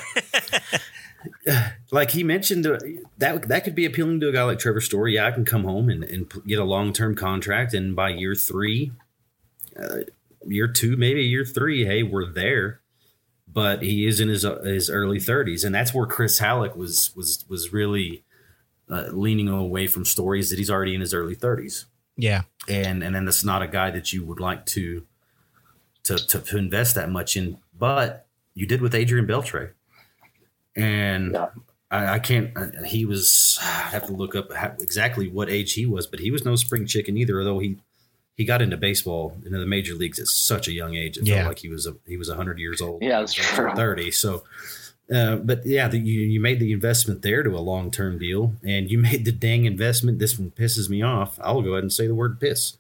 like he mentioned uh, that that could be appealing to a guy like Trevor Story. Yeah, I can come home and, and get a long term contract, and by year three, uh, year two, maybe year three, hey, we're there but he is in his uh, his early 30s, and that's where Chris Halicke was was was really uh, leaning away from stories that he's already in his early 30s. Yeah, and and then that's not a guy that you would like to to to, to invest that much in. But you did with Adrian Beltre, and yeah. I, I, can't. I, he was. I have to look up exactly what age he was, but he was no spring chicken either. Although he he got into baseball into the major leagues at such a young age. It yeah. felt like he was a, he was hundred years old. Yeah, that's true. Thirty. So, uh, but yeah, the, you you made the investment there to a long term deal, and you made the dang investment. This one pisses me off. I'll go ahead and say the word piss.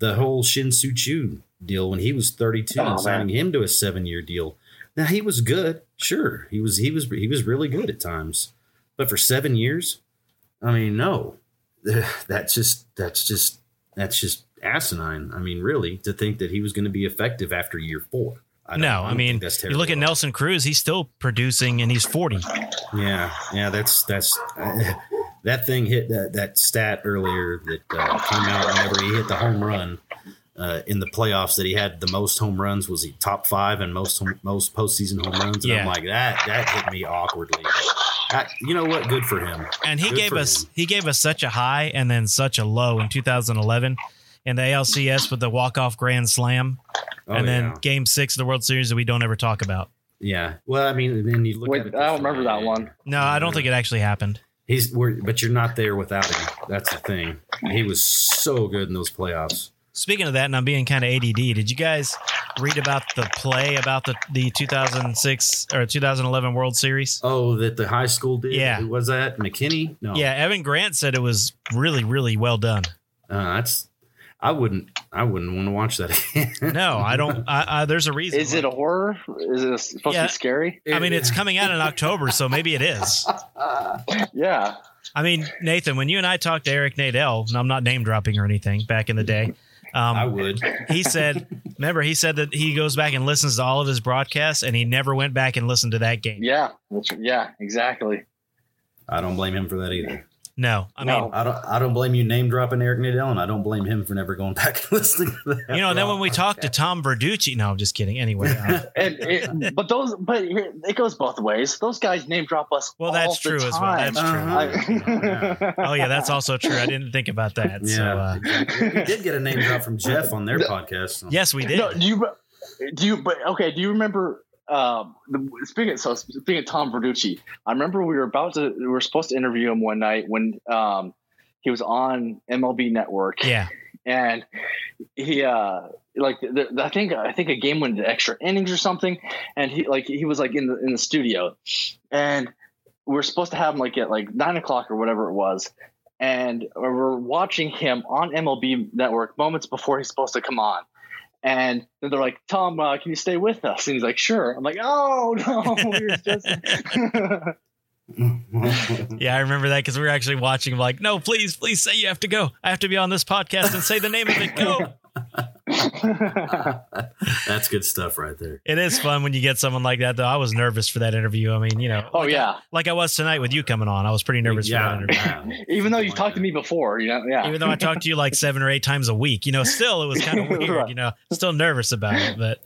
The whole Shin-Soo Choo deal when he was thirty two oh, and signing man. him to a seven year deal. Now he was good, sure. He was he was he was really good at times, but for seven years, I mean, no, that's just that's just that's just asinine. I mean, really, to think that he was going to be effective after year four. I no, I, I mean, you look at Nelson Cruz; he's still producing, and he's forty. Yeah, yeah, that's that's uh, that thing hit that that stat earlier that uh, came out whenever he hit the home run uh, in the playoffs. That he had the most home runs was he top five and most home, most postseason home runs. And yeah. I'm like that that hit me awkwardly. I, you know what? Good for him. And he Good gave us him. he gave us such a high and then such a low in 2011 in the ALCS with the walk off grand slam, oh, and then yeah. Game Six of the World Series that we don't ever talk about. Yeah, well, I mean, then you look. Wait, at I don't remember that one. No, I don't think it actually happened. He's, but you're not there without him. That's the thing. He was so good in those playoffs. Speaking of that, and I'm being kind of ADD. Did you guys read about the play about the the 2006 or 2011 World Series? Oh, that the high school did. Yeah, who was that? McKinney? No. Yeah, Evan Grant said it was really, really well done. Uh, that's I wouldn't. I wouldn't want to watch that again. no, I don't. I, I, there's a reason. Is it a horror? Is it supposed yeah, to be scary? I mean, it's coming out in October, so maybe it is. yeah. I mean, Nathan, when you and I talked to Eric Nadel, and I'm not name dropping or anything, back in the day, um, I would. He said, remember, he said that he goes back and listens to all of his broadcasts, and he never went back and listened to that game. Yeah, yeah, exactly. I don't blame him for that either. No, I no. mean, I don't. I don't blame you name dropping Eric Nadel, and I don't blame him for never going back and listening. to that You know, then when we talked to Tom Verducci, no, I'm just kidding. Anyway, uh, and it, but those, but it goes both ways. Those guys name drop us. Well, that's true time. as well. That's true. Uh-huh. oh yeah, that's also true. I didn't think about that. Yeah, so, uh, exactly. we did get a name drop from Jeff on their podcast. So. Yes, we did. No, do you? Do you? But okay, do you remember um, the, speaking of, so speaking of Tom Verducci, I remember we were about to we were supposed to interview him one night when um, he was on MLB Network. Yeah, and he uh like the, the, I think I think a game went to extra innings or something, and he like he was like in the in the studio, and we are supposed to have him like at like nine o'clock or whatever it was, and we're watching him on MLB Network moments before he's supposed to come on, and then they're like, Tom, uh, can you stay with us? And he's like, sure. I'm like, oh, no, we just. yeah, I remember that because we were actually watching. I'm like, no, please, please say you have to go. I have to be on this podcast and say the name of it. Go. That's good stuff right there. It is fun when you get someone like that, though. I was nervous for that interview. I mean, you know. Oh like yeah. I, like I was tonight with you coming on. I was pretty nervous for that interview. Even though you've talked to me before, you know, yeah. Even though I talked to you like seven or eight times a week, you know, still it was kind of weird. Right. You know, still nervous about it, but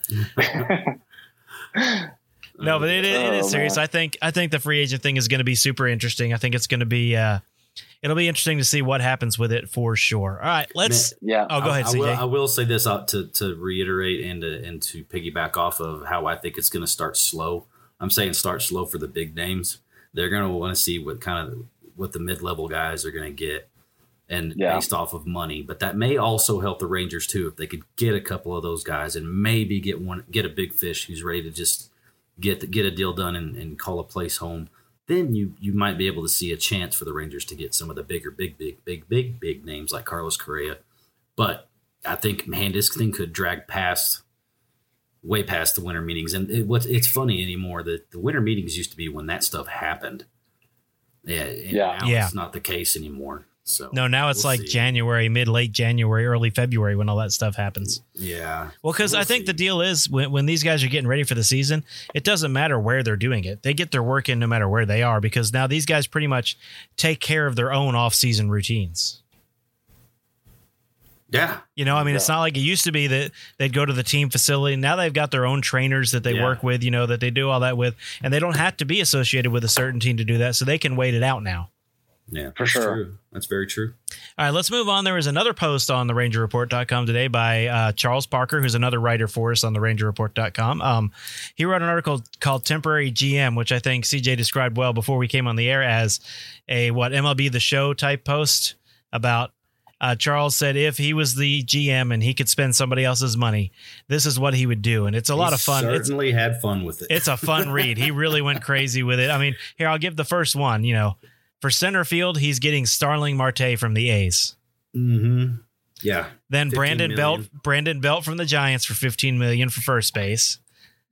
no, but it, it, it is Oh, serious. man. I think I think the free agent thing is going to be super interesting. I think it's going to be uh, it'll be interesting to see what happens with it for sure. All right, let's. yeah. Oh, go I- ahead, I, CJ. will, I will say this out to to reiterate and to, and to piggyback off of how I think it's going to start slow. I'm saying start slow for the big names. They're going to want to see what kind of what the mid level guys are going to get, and Yeah. based off of money. But that may also help the Rangers too if they could get a couple of those guys and maybe get one get a big fish who's ready to just get the, get a deal done and, and call a place home. Then you you might be able to see a chance for the Rangers to get some of the bigger, big, big, big, big, big names like Carlos Correa. But I think man, this thing could drag past way past the winter meetings. And it, what's it's funny anymore that the winter meetings used to be when that stuff happened. Yeah, and Yeah. now Yeah. it's not the case anymore. So No, now it's we'll like see. January, mid late January, early February when all that stuff happens. Yeah. Well, because We'll I think see. the deal is when, when these guys are getting ready for the season, it doesn't matter where they're doing it. They get their work in no matter where they are because now these guys pretty much take care of their own off season routines. Yeah. You know, I mean, it's not like it used to be that they'd go to the team facility. Now they've got their own trainers that they Yeah. work with, you know, that they do all that with, and they don't have to be associated with a certain team to do that. So they can wait it out now. Yeah. For that's sure. True. That's very true. All right, let's move on. There was another post on the rangerreport.com today by uh, Charles Parker, who's another writer for us on the rangerreport.com. Um, he wrote an article called Temporary GM, which I think CJ described well before we came on the air as a what MLB the show type post about uh, Charles said if he was the GM and he could spend somebody else's money, this is what he would do. And it's a lot of fun. It's, Certainly had fun with it. it's a fun read. He really went crazy with it. I mean, here, I'll give the first one. You know, for center field, he's getting Starling Marte from the A's. mm-hmm. Yeah. Then 15 Brandon Belt. Brandon Belt from the Giants for 15 million for first base.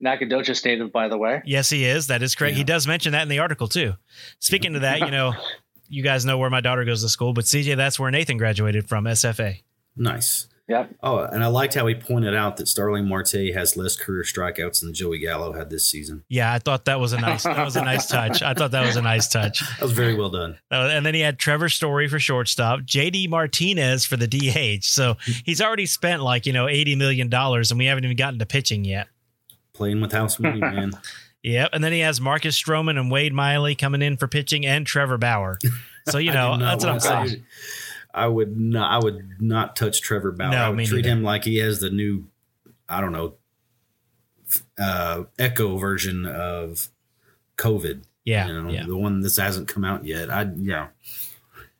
Nacogdoches native, by the way. Yes, he is. That is correct. He does mention that in the article too. Speaking to that, you know, you guys know where my daughter goes to school, but CJ, that's where Nathan graduated from SFA. Nice. Yep. Oh, and I liked how he pointed out that Starling Marte has less career strikeouts than Joey Gallo had this season. Yeah, I thought that was a nice that was a nice touch. I thought that was a nice touch. That was very well done. Uh, and then he had Trevor Story for shortstop, JD Martinez for the DH. So he's already spent like, you know, 80 million dollars and we haven't even gotten to pitching yet. Playing with house money, man. Yep. And then he has Marcus Stroman and Wade Miley coming in for pitching and Trevor Bauer. So, you know, that's what I'm want- saying. I would not. I would not touch Trevor Bauer. No, I would treat neither. him like he has the new, I don't know, uh, Echo version of COVID. Yeah. you know, yeah. the one that hasn't come out yet. I yeah,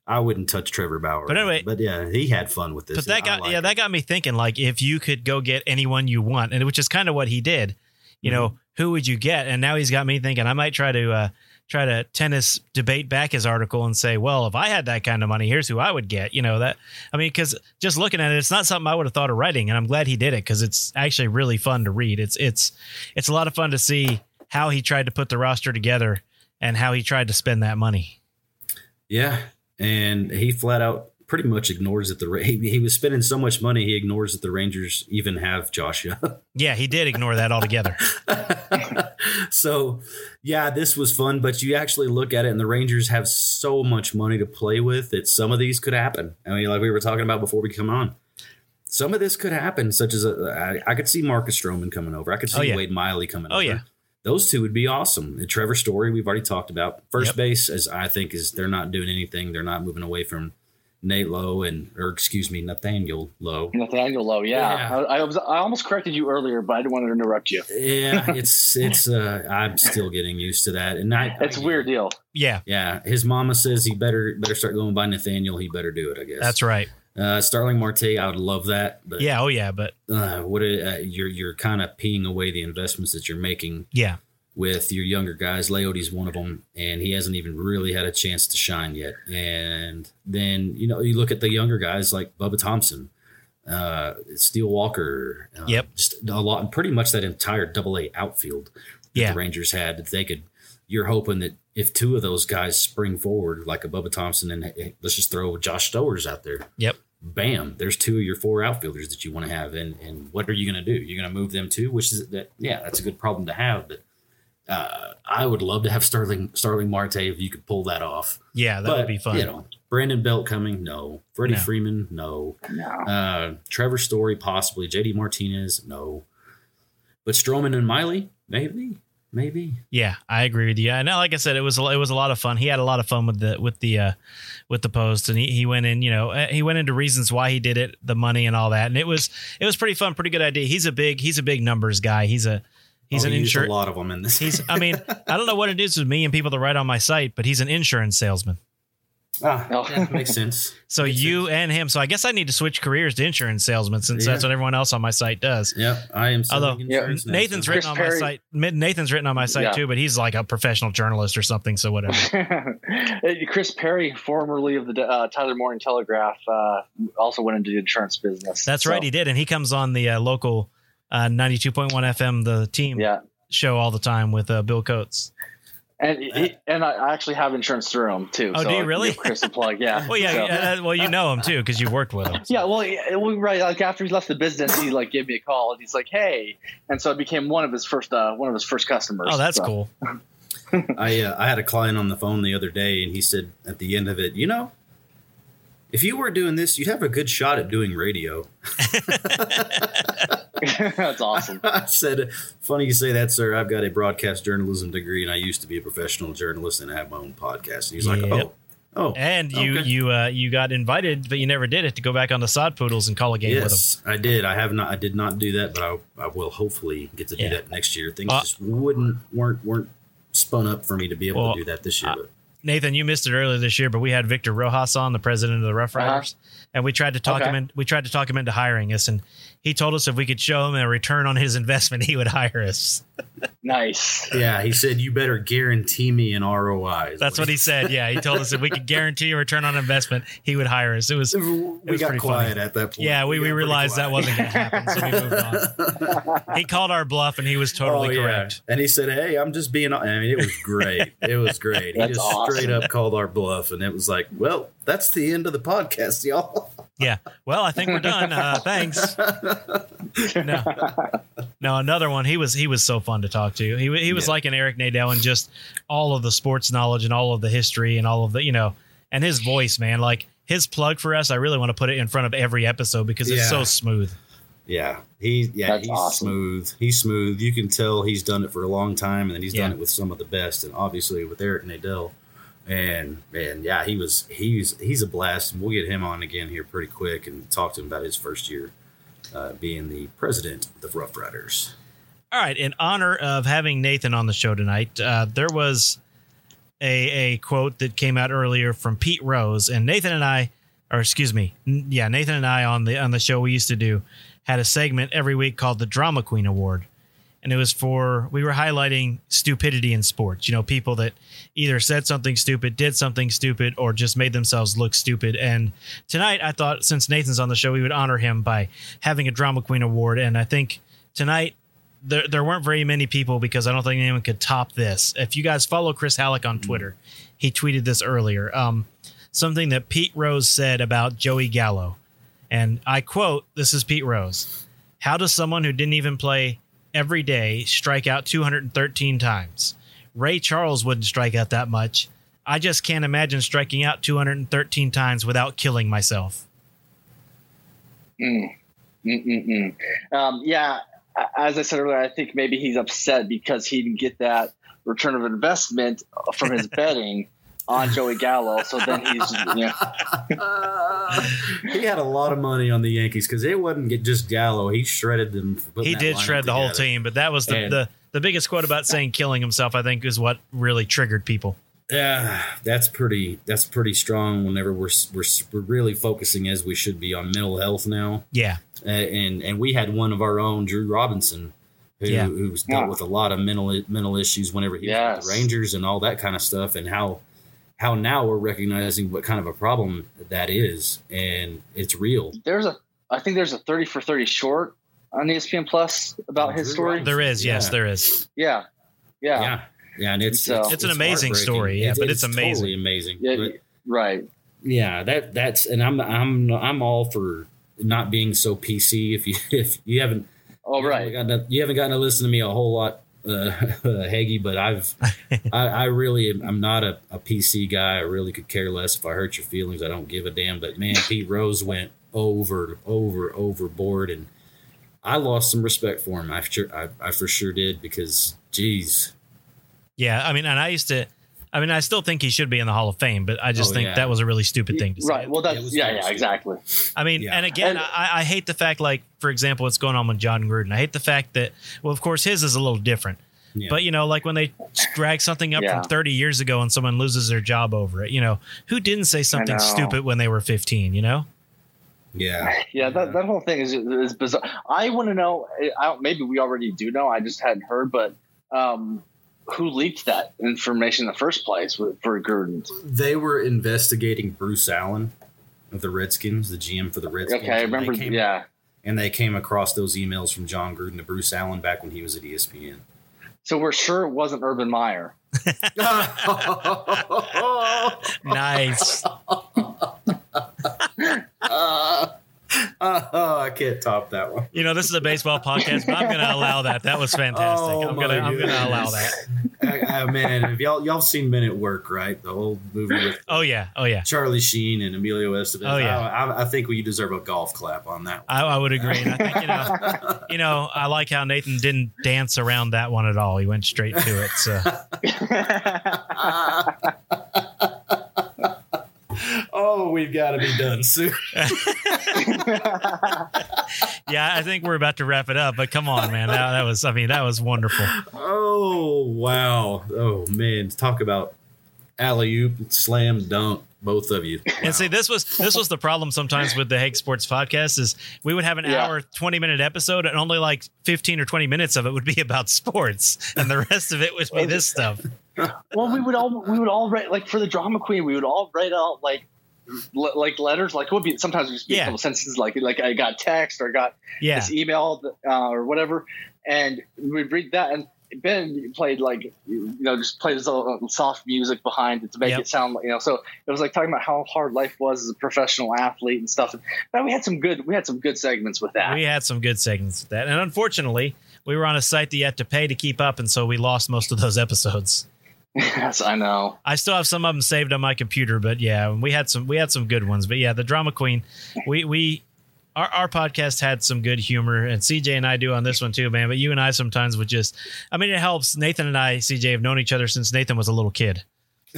I wouldn't touch Trevor Bauer. But anyway- but yeah, he had fun with this. But that got like yeah, it. that got me thinking like if you could go get anyone you want, and which is kind of what he did, you know, Mm-hmm. who would you get? And now he's got me thinking I might try to uh try to tennis debate back his article and say, well, if I had that kind of money, here's who I would get. You know that I mean, because just looking at it, it's not something I would have thought of writing, and I'm glad he did it because it's actually really fun to read. It's it's it's a lot of fun to see how he tried to put the roster together and how he tried to spend that money. Yeah, and he flat out pretty much ignores that the he, he was spending so much money he ignores that the Rangers even have Josh Jung. Yeah, he did ignore that altogether. so yeah, this was fun, but you actually look at it and the Rangers have so much money to play with that some of these could happen. I mean, like we were talking about before we come on. Some of this could happen, such as a, I, I could see Marcus Stroman coming over. I could see Oh, yeah. Wade Miley coming Oh, over. yeah. Those two would be awesome. And Trevor Story, we've already talked about. First Yep. base, as I think, is they're not doing anything. They're not moving away from Nate Lowe and, or excuse me, Nathaniel Lowe. Nathaniel Lowe. Yeah, Yeah. I, I was. I almost corrected you earlier, but I didn't want to interrupt you. Yeah, it's it's. uh I'm still getting used to that, and I. It's a weird deal. Yeah, Yeah, his mama says he better better start going by Nathaniel. He better do it. I guess that's right. Uh, Starling Marte, I would love that, but Yeah, oh yeah, but uh, what uh, you're you're kind of peeing away the investments that you're making yeah. With your younger guys. Leody's one of them, and he hasn't even really had a chance to shine yet. And then you know you look at the younger guys like Bubba Thompson, uh, Steele Walker. Uh, Yep. just a lot, pretty much that entire Double A outfield that Yeah. the Rangers had. If they could, you're hoping that if two of those guys spring forward like a Bubba Thompson and hey, let's just throw Josh Stowers out there. Yep. bam, there's two of your four outfielders that you want to have. And, and what are you going to do? You're going to move them too, which is that, yeah, that's a good problem to have. But uh, I would love to have Starling, Starling Marte if you could pull that off. Yeah, that but, would be fun. You know, Brandon Belt coming, no. Freddie No. Freeman, no. No. Uh, Trevor Story, possibly. JD Martinez, no. But Stroman and Miley, maybe, maybe. Yeah, I agree with you. And like I said, it was a, it was a lot of fun. He had a lot of fun with the with the uh, with the post, and he, he went in. You know, uh, he went into reasons why he did it, the money and all that, and it was it was pretty fun, pretty good idea. He's a big he's a big numbers guy. He's a he's Oh, an he used insurance. A lot of them in this. He's I mean I don't know what it is with me and people that write on my site, but he's an insurance salesman. ah, No. yeah, makes sense. So Makes you sense. and him. So I guess I need to switch careers to insurance salesman since Yeah. that's what everyone else on my site does. Yep, I am. selling Although insurance now, Nathan's so- written on Chris my site. Nathan's written on my site Yeah. too, but he's like a professional journalist or something. So whatever. Chris Perry, formerly of the uh, Tyler Morning Telegraph, uh, also went into the insurance business. That's So, right, he did, and he comes on the uh, local uh, ninety-two point one FM, the team Yeah, show all the time with uh, Bill Coates. and he, and I actually have insurance through him too. Oh, so do you I can really? give Chris a plug, yeah. Well, yeah, So- uh, well, you know him too because you worked with him. Yeah, well, yeah, well, right. Like after he left the business, he like gave me a call and he's like, "Hey," and so I became one of his first uh, one of his first customers. Oh, that's So- cool. I uh, I had a client on the phone the other day, and he said at the end of it, you know, if you were doing this, you'd have a good shot at doing radio. that's awesome. I said, funny you say that, sir. I've got a broadcast journalism degree, and I used to be a professional journalist and I have my own podcast. And he's like, oh, oh, And you okay. you uh, you got invited, but you never did it to go back on the Sod Poodles and call a game with them. Yes, I did. I have not. I did not do that, but I, I will hopefully get to do Yeah. that next year. Things Uh, just wouldn't weren't weren't spun up for me to be able Well, to do that this year. Nathan, you missed it earlier this year, but we had Victor Rojas on, the president of the Rough Uh-huh. Riders, and we tried to talk Okay. him in. We tried to talk him into hiring us, and he told us if we could show him a return on his investment, he would hire us. Nice. yeah, he said you better guarantee me an ROI. That's what he said. Yeah, he told us if we could guarantee a return on investment, he would hire us. It was we was got pretty quiet funny. at that point. yeah, we, we got pretty realized that wasn't going to happen, so we moved on. He called our bluff, and he was totally Oh, yeah. correct. And he said, "Hey, I'm just being." I mean, it was great. it was great. He just awesome. straight up called our bluff, and it was like, "Well, that's the end of the podcast, y'all." Yeah. Well, I think we're done. Uh, thanks. No, no, another one. He was he was so fun to talk to. He he was Yeah. like an Eric Nadel and just all of the sports knowledge and all of the history and all of the you know and his voice, man. Like his plug for us, I really want to put it in front of every episode because it's Yeah. so smooth. Yeah, he yeah That's he's awesome. smooth. He's smooth. You can tell he's done it for a long time, and then he's done it with some of the best, and obviously with Eric Nadel. And man, yeah, he was he's he's a blast. And we'll get him on again here pretty quick and talk to him about his first year uh, being the president of the Rough Riders. All right, in honor of having Nathan on the show tonight, uh, there was a a quote that came out earlier from Pete Rose, and Nathan and I, or excuse me, n- yeah, Nathan and I on the on the show we used to do had a segment every week called the Drama Queen Award, and it was for we were highlighting stupidity in sports. You know, people that either said something stupid, did something stupid, or just made themselves look stupid. And tonight, I thought since Nathan's on the show, we would honor him by having a Drama Queen Award, and I think tonight there, there weren't very many people because I don't think anyone could top this. If you guys follow Chris Halicke on Twitter, he tweeted this earlier. Um, something that Pete Rose said about Joey Gallo. And I quote, this is Pete Rose. How does someone who didn't even play every day strike out 213 times? Ray Charles wouldn't strike out that much. I just can't imagine striking out 213 times without killing myself. Mm. Um, yeah, as I said earlier, I think maybe he's upset because he didn't get that return of investment from his betting on Joey Gallo. So then he's, you know, he had a lot of money on the Yankees because it wasn't just Gallo. He shredded them. he did shred the whole team, but that was the, And- the the biggest quote about saying killing himself. I think is what really triggered people. Yeah, that's pretty. That's pretty strong. Whenever we're we're, we're really focusing as we should be on mental health now, Yeah, uh, and and we had one of our own, Drew Robinson, who Yeah. who's dealt Yeah. with a lot of mental mental issues whenever he was with the Rangers and all that kind of stuff, and how how now we're recognizing what kind of a problem that is, and it's real. there's a, I think there's a 30 for 30 short on ESPN Plus about oh, his story. There is. Yes, Yeah. there is. Yeah. Yeah. Yeah, yeah, and it's So- It's an amazing story, yeah, but it's amazing. totally amazing. Yeah, But- right. yeah, that that's and I'm I'm I'm all for not being so PC. If you if you haven't, oh you right, haven't gotten to, you haven't gotten to listen to me a whole lot, uh. But I've I, I really I'm not a, a PC guy. I really could care less if I hurt your feelings. I don't give a damn. But man, Pete Rose went over over overboard, and I lost some respect for him. I sure I, I for sure did because, geez, Yeah, I mean, and I used to. I mean, I still think he should be in the Hall of Fame, but I just Oh, think yeah. that was a really stupid thing to say. right. Well, It that's was yeah, yeah, exactly. I mean, Yeah. and again, And- I, I hate the fact, like, for example, what's going on with Jon Gruden. I hate the fact that, well, of course, his is a little different. Yeah. But, you know, like when they drag something up Yeah. from 30 years ago and someone loses their job over it, you know, who didn't say something stupid when they were 15, you know? yeah, Yeah, that, that whole thing is is bizarre. I want to know. I don't, maybe we already do know. I just hadn't heard, but um, who leaked that information in the first place for Gruden? they were investigating Bruce Allen of the Redskins, the GM for the Redskins. Okay, I and they remember. came- Yeah, and they came across those emails from Jon Gruden to Bruce Allen back when he was at ESPN. so we're sure it wasn't Urban Meyer. Nice. Uh, oh, I can't top that one. you know, this is a baseball podcast, but I'm going to allow that. That was fantastic. Oh, I'm going to I'm going to allow that. I, I, uh, uh, man, if y'all y'all seen Men at Work, right? The whole movie with Oh, yeah. Oh, yeah. Charlie Sheen and Emilio Estevez. Oh, yeah. I, I, think we deserve a golf clap on that. I, I would agree. And I think, you know, you know, I like how Nathan didn't dance around that one at all. He went straight to it. So. we've got to be done soon. Yeah, I think we're about to wrap it up, but come on, man. That, that was, I mean, that was wonderful. Oh wow! Oh man, talk about alley oop, slam dunk, both of you. And see, this was this was the problem sometimes with the Hague Sports podcast is we would have an Yeah. hour, twenty minute episode, and only like fifteen or twenty minutes of it would be about sports, and the rest of it would be this stuff. well, we would all we would all write like for the drama queen. We would all write out like le- like letters. Like it would be sometimes just be Yeah. a couple sentences. Like like I got text or got Yeah, this email uh, or whatever, and we'd read that. And Ben played like you know just played his little soft music behind it to make Yep. it sound like you know. So it was like talking about how hard life was as a professional athlete and stuff. But we had some good we had some good segments with that. we had some good segments with that, and unfortunately, we were on a site that you had to pay to keep up, and so we lost most of those episodes. Yes, I know. I still have some of them saved on my computer, but yeah, we had some we had some good ones. But yeah, the drama queen, we we our, our podcast had some good humor, and CJ and I do on this one too, man. But you and I sometimes would just, I mean, it helps. Nathan and I, CJ, have known each other since Nathan was a little kid,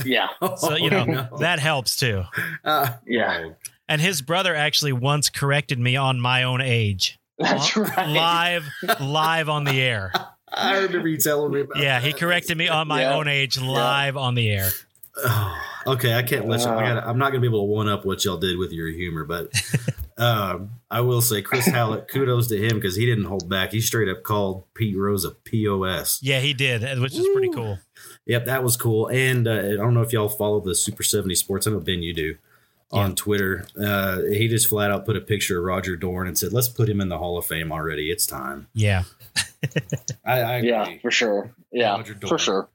Yeah, so you know that helps too. Uh, Yeah. And his brother actually once corrected me on my own age, that's right. live, live on the air. I remember you telling me about. Yeah, he corrected me on my Yeah. own age, live on the air. Oh, okay, I can't let you. I Uh. gotta, I'm not going to be able to one up what y'all did with your humor, but um, I will say Chris Halicke, kudos to him because he didn't hold back. He straight up called Pete Rose a POS. Yeah, he did, which is pretty cool. Yep, that was cool. And uh, I don't know if y'all follow the Super 70 Sports. I know Ben, you do. On Twitter, uh, he just flat out put a picture of Roger Dorn and said, "Let's put him in the Hall of Fame already. It's time." Yeah. I, I agree. Yeah, for sure. Yeah, Roger Dorn. for sure.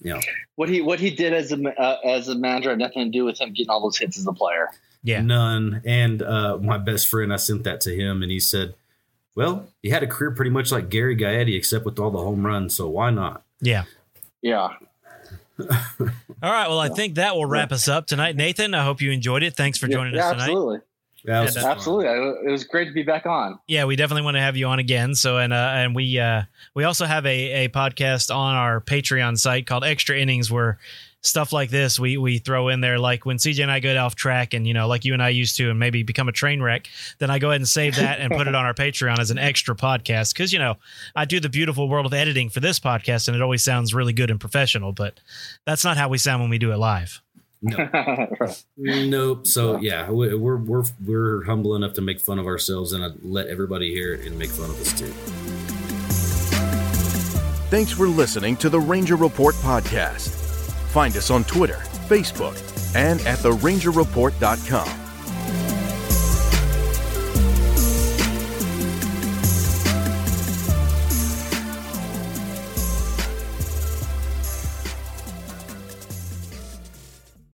Yeah. What he what he did as a uh, as a manager had nothing to do with him getting all those hits as a player. Yeah. None. And uh, my best friend, I sent that to him, and he said, "Well, he had a career pretty much like Gary Gaetti, except with all the home runs. So why not?" Yeah. Yeah, All right. Well, I think that will wrap us up tonight. Nathan, I hope you enjoyed it. Thanks for joining yeah, us tonight. absolutely, That was And, fun. absolutely. It was great to be back on. Yeah, we definitely want to have you on again. So, and uh, and we uh, we also have a, a podcast on our Patreon site called Extra Innings, where stuff like this we we throw in there. Like when CJ and I go off track, and you know, like you and I used to, and maybe become a train wreck, then I go ahead and save that and put it on our Patreon as an extra podcast. Because you know, I do the beautiful world of editing for this podcast, and it always sounds really good and professional. But that's not how we sound when we do it live. Right. Nope. So yeah, we- we're we're we're humble enough to make fun of ourselves and uh, let everybody hear it and make fun of us too. Thanks for listening to the Ranger Report podcast. Find us on Twitter, Facebook, and at therangerreport.com.